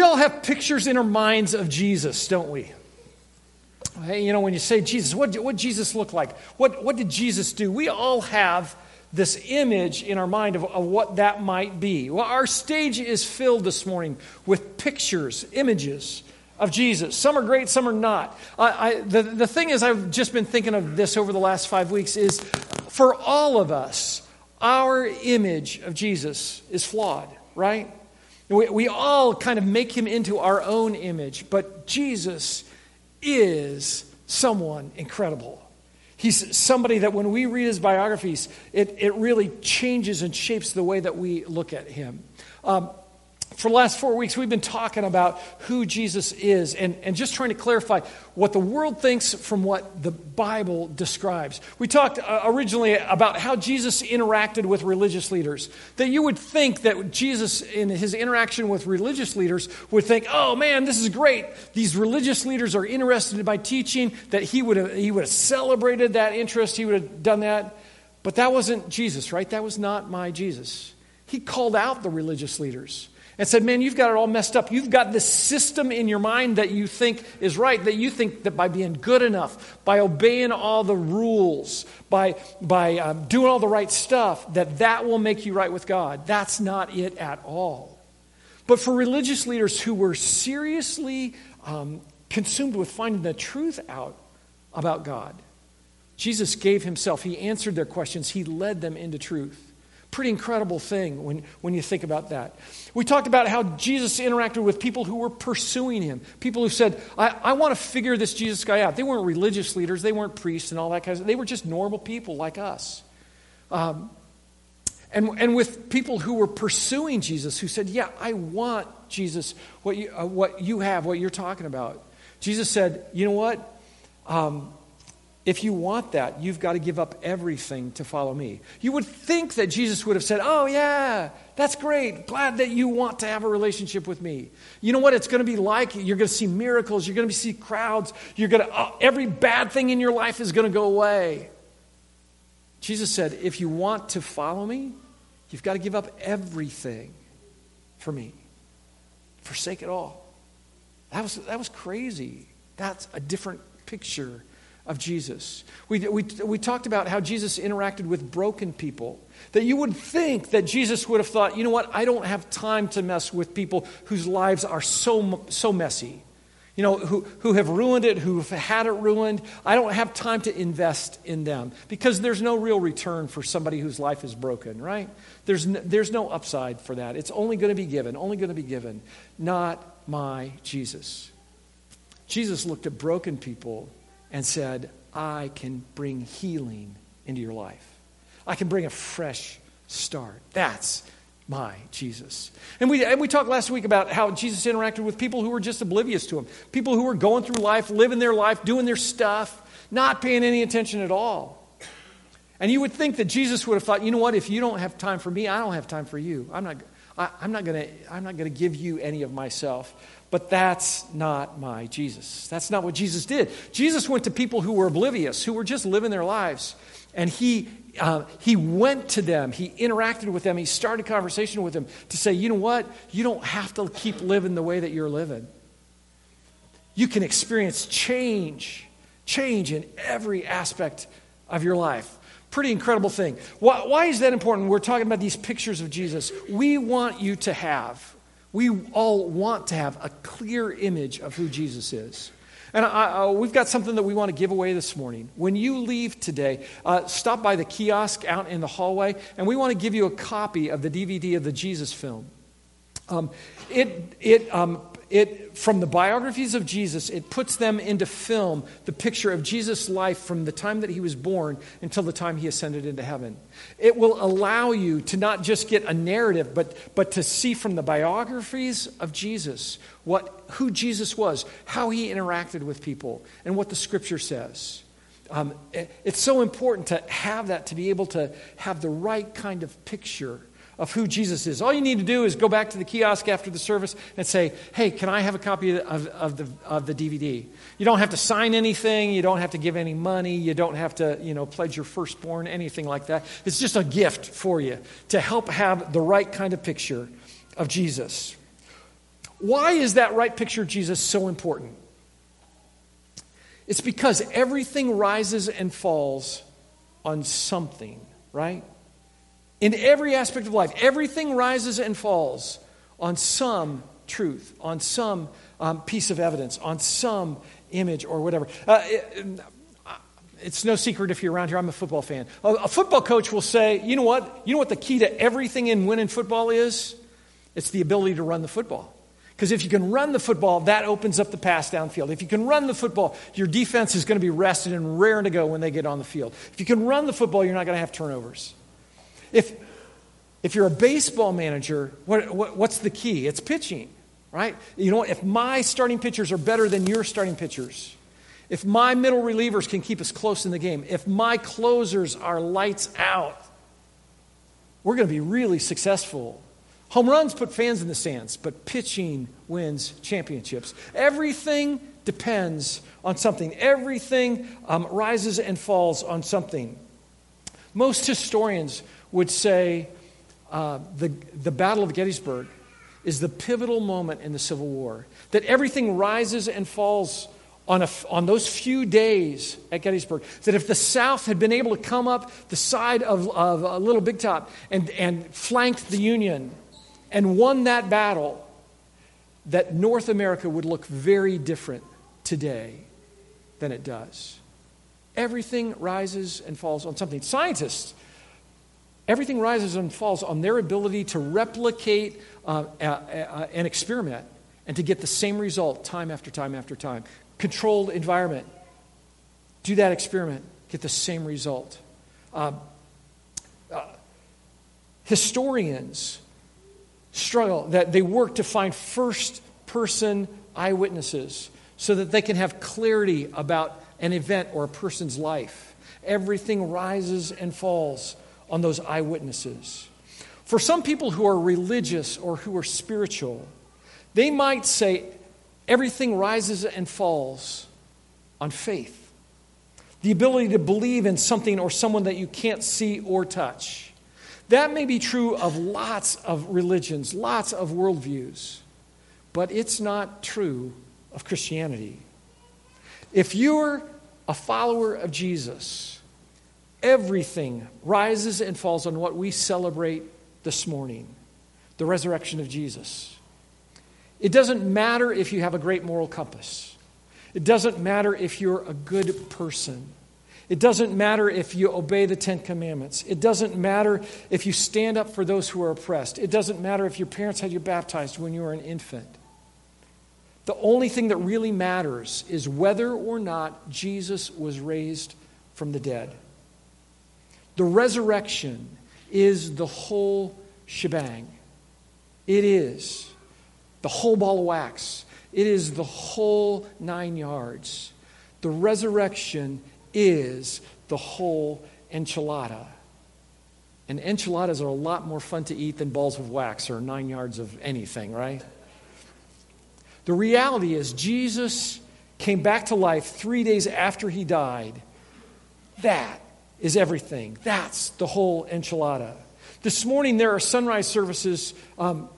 We all have pictures in our minds of Jesus, don't we? Hey, you know, when you say Jesus, what what Jesus look like? What, what did Jesus do? We all have this image in our mind of, of what that might be. Well, our stage is filled this morning with pictures, images of Jesus. Some are great, some are not. I, I, the, the thing is, I've just been thinking of this over the last five weeks, is for all of us, our image of Jesus is flawed, right? We, we all kind of make him into our own image, but Jesus is someone incredible. He's somebody that when we read his biographies, it, it really changes and shapes the way that we look at him. Um, for the last four weeks, we've been talking about who Jesus is and, and just trying to clarify what the world thinks from what the Bible describes. We talked uh, originally about how Jesus interacted with religious leaders. That you would think that Jesus, in his interaction with religious leaders, would think, oh man, this is great. These religious leaders are interested in my teaching, that he would have, he would have celebrated that interest, he would have done that. But that wasn't Jesus, right? That was not my Jesus. He called out the religious leaders and said, Man, you've got it all messed up. You've got this system in your mind that you think is right, that you think that by being good enough, by obeying all the rules, by, by um, doing all the right stuff, that that will make you right with God. That's not it at all. But for religious leaders who were seriously um, consumed with finding the truth out about God, Jesus gave himself. He answered their questions, he led them into truth. Pretty incredible thing when, when you think about that. We talked about how Jesus interacted with people who were pursuing him, people who said, I, I want to figure this Jesus guy out. They weren't religious leaders, they weren't priests and all that kind of stuff. They were just normal people like us. Um, and, and with people who were pursuing Jesus, who said, Yeah, I want Jesus, what you, uh, what you have, what you're talking about. Jesus said, You know what? Um, if you want that, you've got to give up everything to follow me. You would think that Jesus would have said, Oh, yeah, that's great. Glad that you want to have a relationship with me. You know what it's going to be like? You're going to see miracles. You're going to see crowds. You're going to, uh, every bad thing in your life is going to go away. Jesus said, If you want to follow me, you've got to give up everything for me. Forsake it all. That was, that was crazy. That's a different picture of Jesus. We, we, we talked about how Jesus interacted with broken people. That you would think that Jesus would have thought, you know what, I don't have time to mess with people whose lives are so, so messy. You know, who, who have ruined it, who've had it ruined. I don't have time to invest in them because there's no real return for somebody whose life is broken, right? There's no, there's no upside for that. It's only going to be given, only going to be given. Not my Jesus. Jesus looked at broken people and said, I can bring healing into your life. I can bring a fresh start. That's my Jesus. And we, and we talked last week about how Jesus interacted with people who were just oblivious to him, people who were going through life, living their life, doing their stuff, not paying any attention at all. And you would think that Jesus would have thought, you know what, if you don't have time for me, I don't have time for you. I'm not, I, I'm not going to give you any of myself. But that's not my Jesus. That's not what Jesus did. Jesus went to people who were oblivious, who were just living their lives. And he, uh, he went to them, he interacted with them, he started a conversation with them to say, you know what? You don't have to keep living the way that you're living. You can experience change, change in every aspect of your life. Pretty incredible thing. Why, why is that important? We're talking about these pictures of Jesus. We want you to have we all want to have a clear image of who Jesus is. And I, I, we've got something that we want to give away this morning. When you leave today, uh, stop by the kiosk out in the hallway, and we want to give you a copy of the DVD of the Jesus film. Um, it it um, it, from the biographies of Jesus, it puts them into film the picture of Jesus' life from the time that he was born until the time he ascended into heaven. It will allow you to not just get a narrative, but, but to see from the biographies of Jesus what, who Jesus was, how he interacted with people, and what the scripture says. Um, it, it's so important to have that, to be able to have the right kind of picture of who Jesus is. All you need to do is go back to the kiosk after the service and say, hey, can I have a copy of, of, the, of the DVD? You don't have to sign anything. You don't have to give any money. You don't have to, you know, pledge your firstborn, anything like that. It's just a gift for you to help have the right kind of picture of Jesus. Why is that right picture of Jesus so important? It's because everything rises and falls on something, right? In every aspect of life, everything rises and falls on some truth, on some um, piece of evidence, on some image or whatever. Uh, it, it's no secret if you're around here, I'm a football fan. A, a football coach will say, you know what? You know what the key to everything in winning football is? It's the ability to run the football. Because if you can run the football, that opens up the pass downfield. If you can run the football, your defense is going to be rested and raring to go when they get on the field. If you can run the football, you're not going to have turnovers. If, if you're a baseball manager, what, what, what's the key? It's pitching, right? You know, if my starting pitchers are better than your starting pitchers, if my middle relievers can keep us close in the game, if my closers are lights out, we're going to be really successful Home runs put fans in the stands, but pitching wins championships. Everything depends on something, everything um, rises and falls on something. Most historians would say uh, the, the Battle of Gettysburg is the pivotal moment in the Civil War, that everything rises and falls on, a, on those few days at Gettysburg that if the South had been able to come up the side of, of a Little Big Top and, and flanked the Union and won that battle, that North America would look very different today than it does. Everything rises and falls on something. Scientists, everything rises and falls on their ability to replicate uh, an experiment and to get the same result time after time after time. Controlled environment. Do that experiment, get the same result. Uh, uh, historians struggle, that they work to find first person eyewitnesses so that they can have clarity about an event or a person's life. Everything rises and falls on those eyewitnesses. For some people who are religious or who are spiritual, they might say everything rises and falls on faith. The ability to believe in something or someone that you can't see or touch. That may be true of lots of religions, lots of worldviews, but it's not true of Christianity. If you're a follower of Jesus, everything rises and falls on what we celebrate this morning the resurrection of Jesus. It doesn't matter if you have a great moral compass. It doesn't matter if you're a good person. It doesn't matter if you obey the Ten Commandments. It doesn't matter if you stand up for those who are oppressed. It doesn't matter if your parents had you baptized when you were an infant. The only thing that really matters is whether or not Jesus was raised from the dead. The resurrection is the whole shebang. It is the whole ball of wax. It is the whole nine yards. The resurrection is the whole enchilada. And enchiladas are a lot more fun to eat than balls of wax or nine yards of anything, right? The reality is, Jesus came back to life three days after he died. That is everything. That's the whole enchilada. This morning, there are sunrise services um,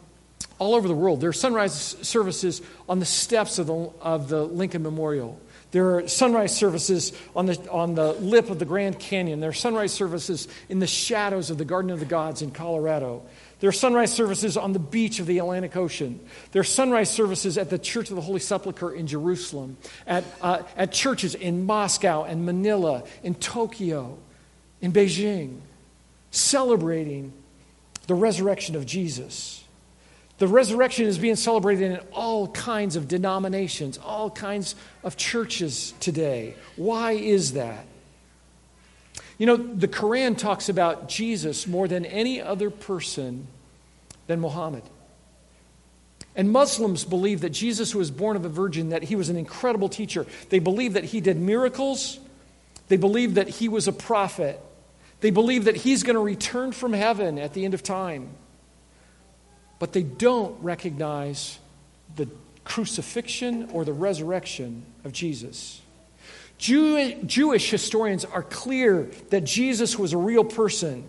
all over the world. There are sunrise services on the steps of the, of the Lincoln Memorial. There are sunrise services on the, on the lip of the Grand Canyon. There are sunrise services in the shadows of the Garden of the Gods in Colorado. There are sunrise services on the beach of the Atlantic Ocean. There are sunrise services at the Church of the Holy Sepulchre in Jerusalem, at, uh, at churches in Moscow and Manila, in Tokyo, in Beijing, celebrating the resurrection of Jesus. The resurrection is being celebrated in all kinds of denominations, all kinds of churches today. Why is that? You know, the Quran talks about Jesus more than any other person than Muhammad. And Muslims believe that Jesus was born of a virgin, that he was an incredible teacher. They believe that he did miracles. They believe that he was a prophet. They believe that he's going to return from heaven at the end of time but they don't recognize the crucifixion or the resurrection of Jesus. Jew, Jewish historians are clear that Jesus was a real person,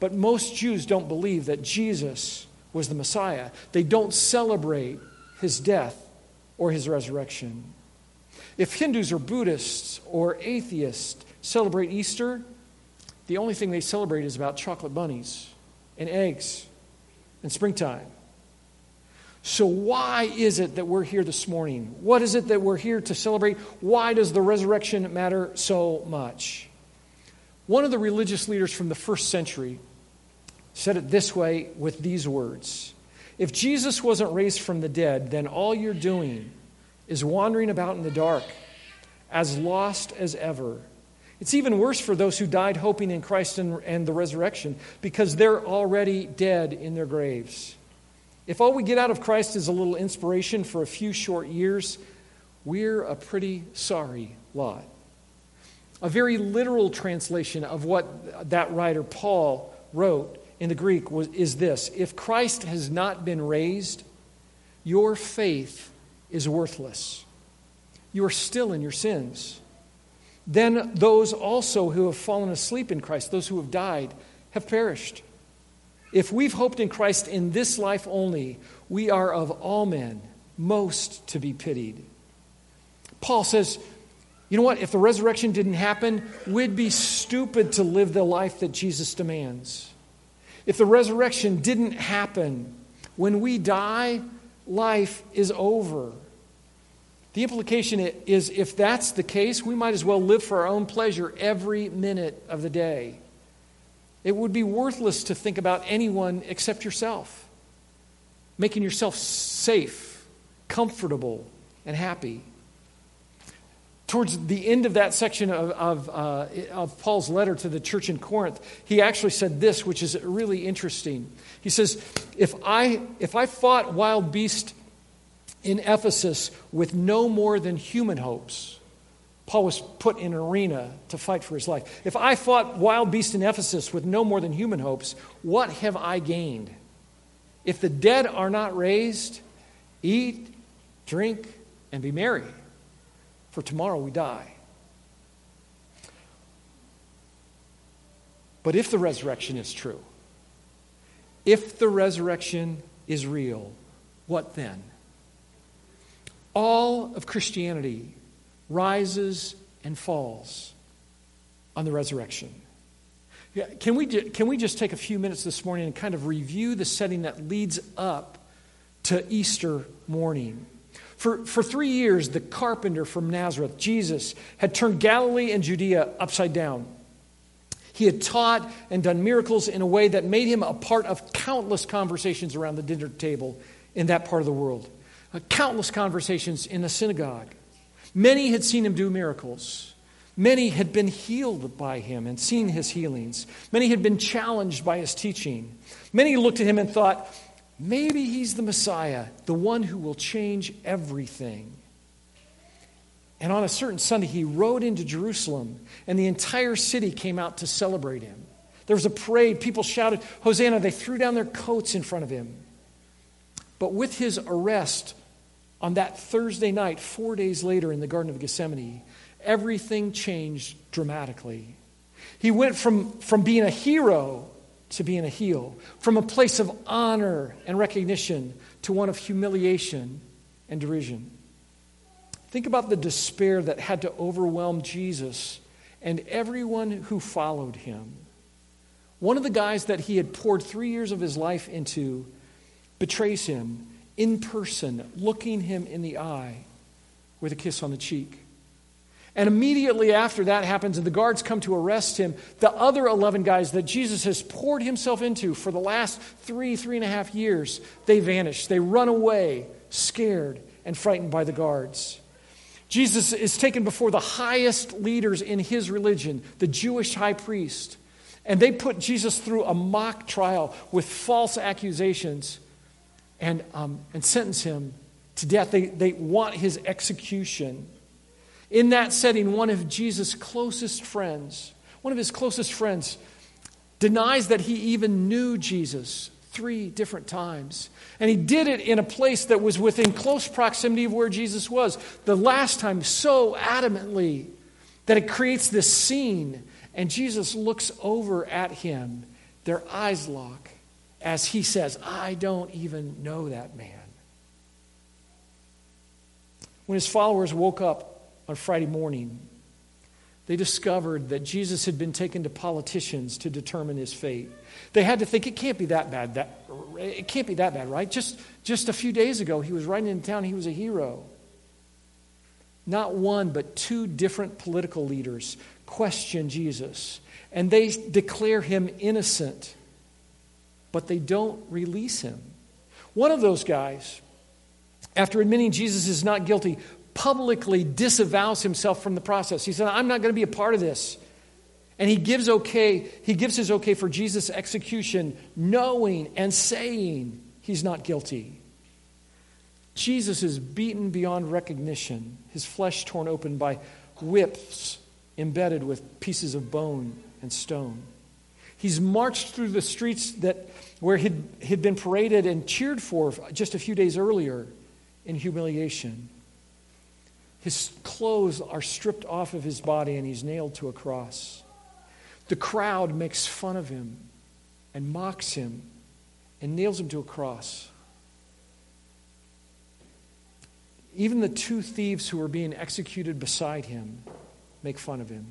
but most Jews don't believe that Jesus was the Messiah. They don't celebrate his death or his resurrection. If Hindus or Buddhists or atheists celebrate Easter, the only thing they celebrate is about chocolate bunnies and eggs and springtime. So, why is it that we're here this morning? What is it that we're here to celebrate? Why does the resurrection matter so much? One of the religious leaders from the first century said it this way with these words If Jesus wasn't raised from the dead, then all you're doing is wandering about in the dark, as lost as ever. It's even worse for those who died hoping in Christ and, and the resurrection because they're already dead in their graves. If all we get out of Christ is a little inspiration for a few short years, we're a pretty sorry lot. A very literal translation of what that writer Paul wrote in the Greek was, is this If Christ has not been raised, your faith is worthless. You are still in your sins. Then those also who have fallen asleep in Christ, those who have died, have perished. If we've hoped in Christ in this life only, we are of all men most to be pitied. Paul says, you know what? If the resurrection didn't happen, we'd be stupid to live the life that Jesus demands. If the resurrection didn't happen, when we die, life is over. The implication is if that's the case, we might as well live for our own pleasure every minute of the day. It would be worthless to think about anyone except yourself, making yourself safe, comfortable, and happy. Towards the end of that section of, of, uh, of Paul's letter to the church in Corinth, he actually said this, which is really interesting. He says, If I, if I fought wild beasts in Ephesus with no more than human hopes, Paul was put in an arena to fight for his life. If I fought wild beasts in Ephesus with no more than human hopes, what have I gained? If the dead are not raised, eat, drink, and be merry, for tomorrow we die. But if the resurrection is true, if the resurrection is real, what then? All of Christianity rises and falls on the resurrection. Can, we, can we just take a few minutes this morning and kind of review the setting that leads up to Easter morning? For, for three years, the carpenter from Nazareth, Jesus, had turned Galilee and Judea upside down. He had taught and done miracles in a way that made him a part of countless conversations around the dinner table in that part of the world. Countless conversations in the synagogue. Many had seen him do miracles. Many had been healed by him and seen his healings. Many had been challenged by his teaching. Many looked at him and thought, maybe he's the Messiah, the one who will change everything. And on a certain Sunday, he rode into Jerusalem, and the entire city came out to celebrate him. There was a parade. People shouted, Hosanna. They threw down their coats in front of him. But with his arrest, on that Thursday night, four days later in the Garden of Gethsemane, everything changed dramatically. He went from, from being a hero to being a heel, from a place of honor and recognition to one of humiliation and derision. Think about the despair that had to overwhelm Jesus and everyone who followed him. One of the guys that he had poured three years of his life into betrays him in person, looking him in the eye with a kiss on the cheek. And immediately after that happens, and the guards come to arrest him, the other 11 guys that Jesus has poured himself into for the last three, three and a half years, they vanish. They run away, scared and frightened by the guards. Jesus is taken before the highest leaders in his religion, the Jewish high priest. And they put Jesus through a mock trial with false accusations and, um, and sentence him to death. They, they want his execution. In that setting, one of Jesus' closest friends, one of his closest friends, denies that he even knew Jesus three different times. And he did it in a place that was within close proximity of where Jesus was. The last time, so adamantly that it creates this scene. And Jesus looks over at him. Their eyes lock as he says, I don't even know that man. When his followers woke up on Friday morning, they discovered that Jesus had been taken to politicians to determine his fate. They had to think it can't be that bad. That, it can't be that bad, right? Just, just a few days ago, he was riding in town, he was a hero. Not one, but two different political leaders question Jesus, and they declare him innocent, but they don't release him. One of those guys, after admitting Jesus is not guilty, publicly disavows himself from the process. He said, I'm not going to be a part of this. And he gives okay, he gives his okay for Jesus' execution, knowing and saying he's not guilty. Jesus is beaten beyond recognition, his flesh torn open by whips embedded with pieces of bone and stone. He's marched through the streets that where he'd, he'd been paraded and cheered for just a few days earlier in humiliation. His clothes are stripped off of his body and he's nailed to a cross. The crowd makes fun of him and mocks him and nails him to a cross. Even the two thieves who were being executed beside him make fun of him.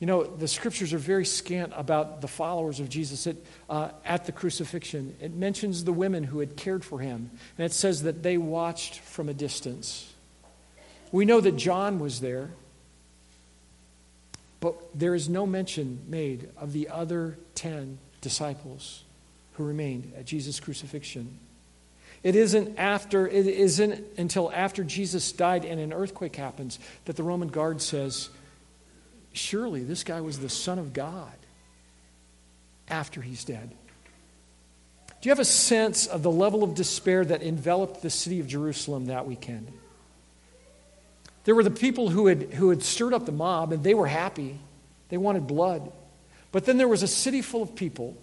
You know, the scriptures are very scant about the followers of Jesus at, uh, at the crucifixion. It mentions the women who had cared for him, and it says that they watched from a distance. We know that John was there, but there is no mention made of the other 10 disciples who remained at Jesus' crucifixion. It isn't after it isn't until after Jesus died and an earthquake happens that the Roman guard says, "Surely this guy was the son of God." After he's dead. Do you have a sense of the level of despair that enveloped the city of Jerusalem that weekend? There were the people who had, who had stirred up the mob, and they were happy. They wanted blood. But then there was a city full of people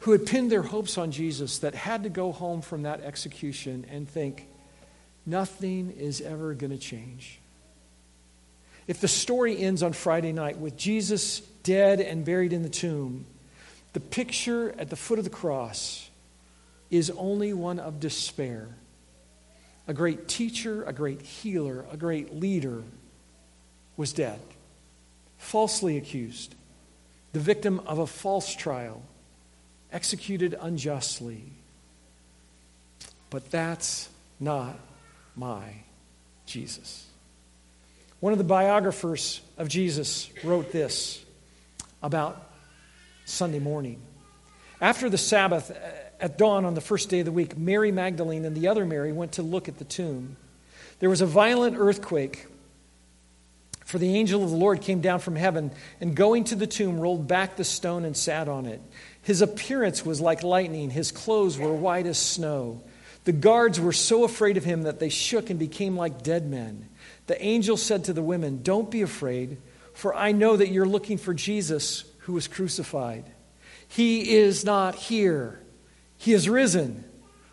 who had pinned their hopes on Jesus that had to go home from that execution and think, nothing is ever going to change. If the story ends on Friday night with Jesus dead and buried in the tomb, the picture at the foot of the cross is only one of despair a great teacher, a great healer, a great leader, was dead, falsely accused, the victim of a false trial, executed unjustly. But that's not my Jesus. One of the biographers of Jesus wrote this about Sunday morning. After the Sabbath, uh, at dawn on the first day of the week, Mary Magdalene and the other Mary went to look at the tomb. There was a violent earthquake, for the angel of the Lord came down from heaven and, going to the tomb, rolled back the stone and sat on it. His appearance was like lightning, his clothes were white as snow. The guards were so afraid of him that they shook and became like dead men. The angel said to the women, Don't be afraid, for I know that you're looking for Jesus who was crucified. He is not here he is risen,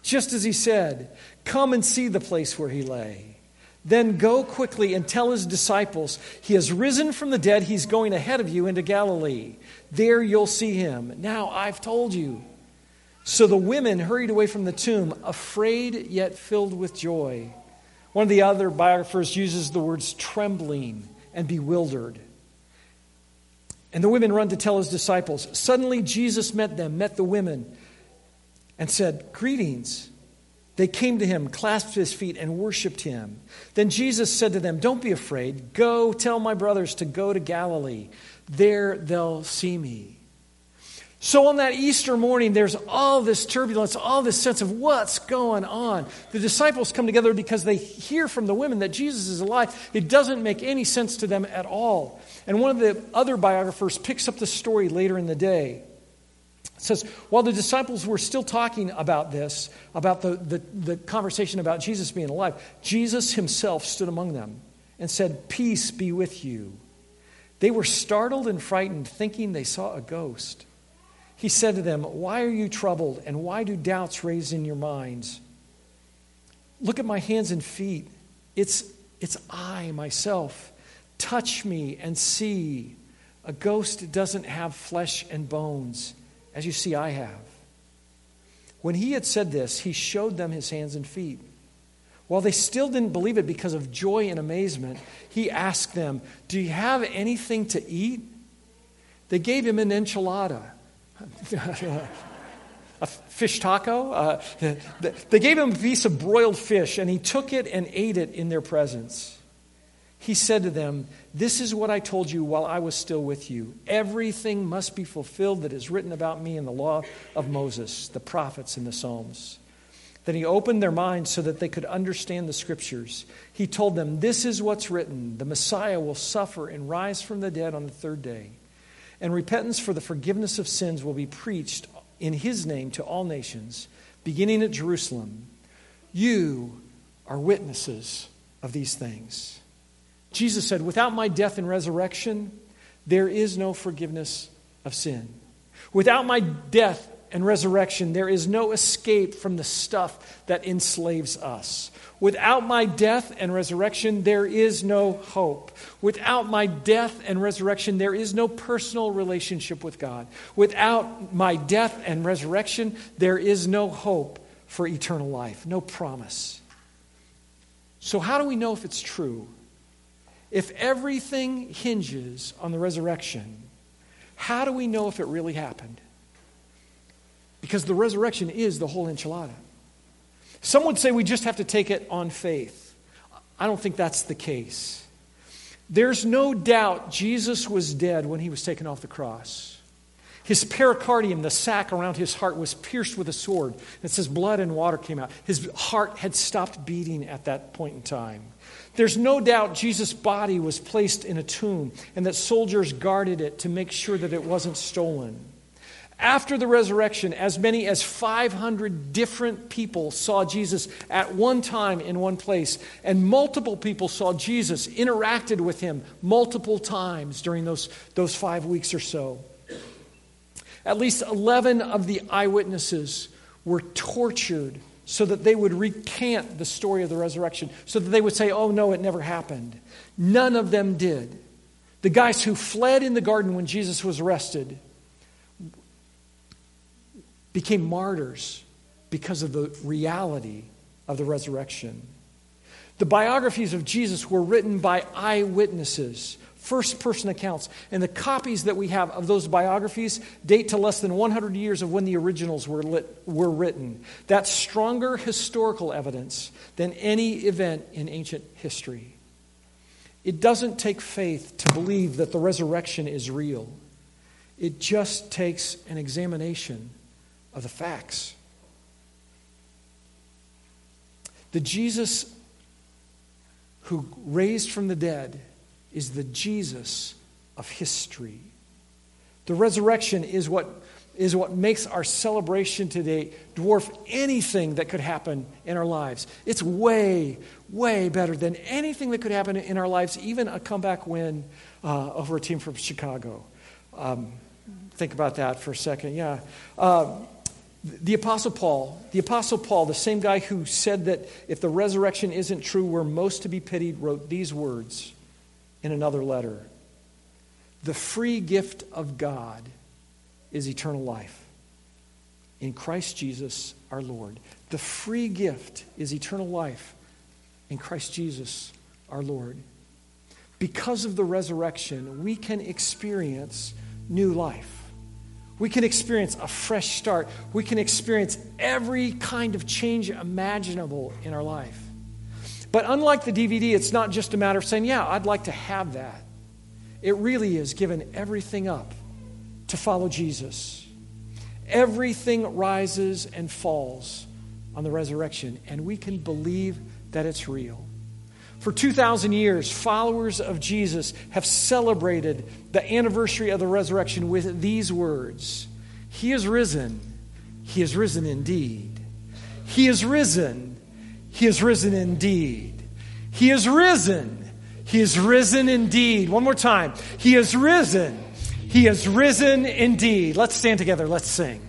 just as he said. Come and see the place where he lay. Then go quickly and tell his disciples, He has risen from the dead. He's going ahead of you into Galilee. There you'll see him. Now I've told you. So the women hurried away from the tomb, afraid yet filled with joy. One of the other biographers uses the words trembling and bewildered. And the women run to tell his disciples. Suddenly Jesus met them, met the women and said, Greetings. They came to him, clasped his feet, and worshiped him. Then Jesus said to them, Don't be afraid. Go tell my brothers to go to Galilee. There they'll see me. So on that Easter morning, there's all this turbulence, all this sense of what's going on. The disciples come together because they hear from the women that Jesus is alive. It doesn't make any sense to them at all. And one of the other biographers picks up the story later in the day. It says, while the disciples were still talking about this, about the, the, the, conversation about Jesus being alive, Jesus himself stood among them and said, Peace be with you. They were startled and frightened, thinking they saw a ghost. He said to them, Why are you troubled, and why do doubts raise in your minds? Look at my hands and feet. It's, it's I, myself. Touch me and see. A ghost doesn't have flesh and bones as you see I have. When he had said this, he showed them his hands and feet. While they still didn't believe it because of joy and amazement, he asked them, Do you have anything to eat? They gave him an enchilada. A fish taco. Uh, they gave him a piece of broiled fish, and he took it and ate it in their presence. He said to them, This is what I told you while I was still with you. Everything must be fulfilled that is written about me in the law of Moses, the prophets, and the Psalms. Then he opened their minds so that they could understand the scriptures. He told them, This is what's written the Messiah will suffer and rise from the dead on the third day. And repentance for the forgiveness of sins will be preached in his name to all nations, beginning at Jerusalem. You are witnesses of these things. Jesus said, Without my death and resurrection, there is no forgiveness of sin. Without my death and resurrection, there is no escape from the stuff that enslaves us. Without my death and resurrection, there is no hope. Without my death and resurrection, there is no personal relationship with God. Without my death and resurrection, there is no hope for eternal life, no promise. So, how do we know if it's true? If everything hinges on the resurrection, how do we know if it really happened? Because the resurrection is the whole enchilada. Some would say we just have to take it on faith. I don't think that's the case. There's no doubt Jesus was dead when he was taken off the cross. His pericardium, the sac around his heart, was pierced with a sword. It says blood and water came out. His heart had stopped beating at that point in time. There's no doubt Jesus' body was placed in a tomb and that soldiers guarded it to make sure that it wasn't stolen. After the resurrection, as many as 500 different people saw Jesus at one time in one place, and multiple people saw Jesus, interacted with him multiple times during those, those five weeks or so. At least 11 of the eyewitnesses were tortured so that they would recant the story of the resurrection, so that they would say, oh, no, it never happened. None of them did. The guys who fled in the garden when Jesus was arrested became martyrs because of the reality of the resurrection. The biographies of Jesus were written by eyewitnesses first person accounts. And the copies that we have of those biographies date to less than 100 years of when the originals were, lit, were written. That's stronger historical evidence than any event in ancient history. It doesn't take faith to believe that the resurrection is real, it just takes an examination of the facts. The Jesus who raised from the dead is the Jesus of history. The resurrection is what, is what makes our celebration today dwarf anything that could happen in our lives. It's way, way better than anything that could happen in our lives, even a comeback win uh, over a team from Chicago. Um, think about that for a second. Yeah. Uh, the Apostle Paul, the Apostle Paul, the same guy who said that if the resurrection isn't true, we're most to be pitied, wrote these words in another letter. The free gift of God is eternal life in Christ Jesus our Lord. The free gift is eternal life in Christ Jesus our Lord. Because of the resurrection, we can experience new life. We can experience a fresh start. We can experience every kind of change imaginable in our life. But unlike the DVD, it's not just a matter of saying, yeah, I'd like to have that. It really is giving everything up to follow Jesus. Everything rises and falls on the resurrection, and we can believe that it's real. For 2,000 years, followers of Jesus have celebrated the anniversary of the resurrection with these words He is risen. He is risen indeed. He is risen. He is risen indeed. He is risen. He is risen indeed. One more time. He is risen. He is risen indeed. Let's stand together. Let's sing.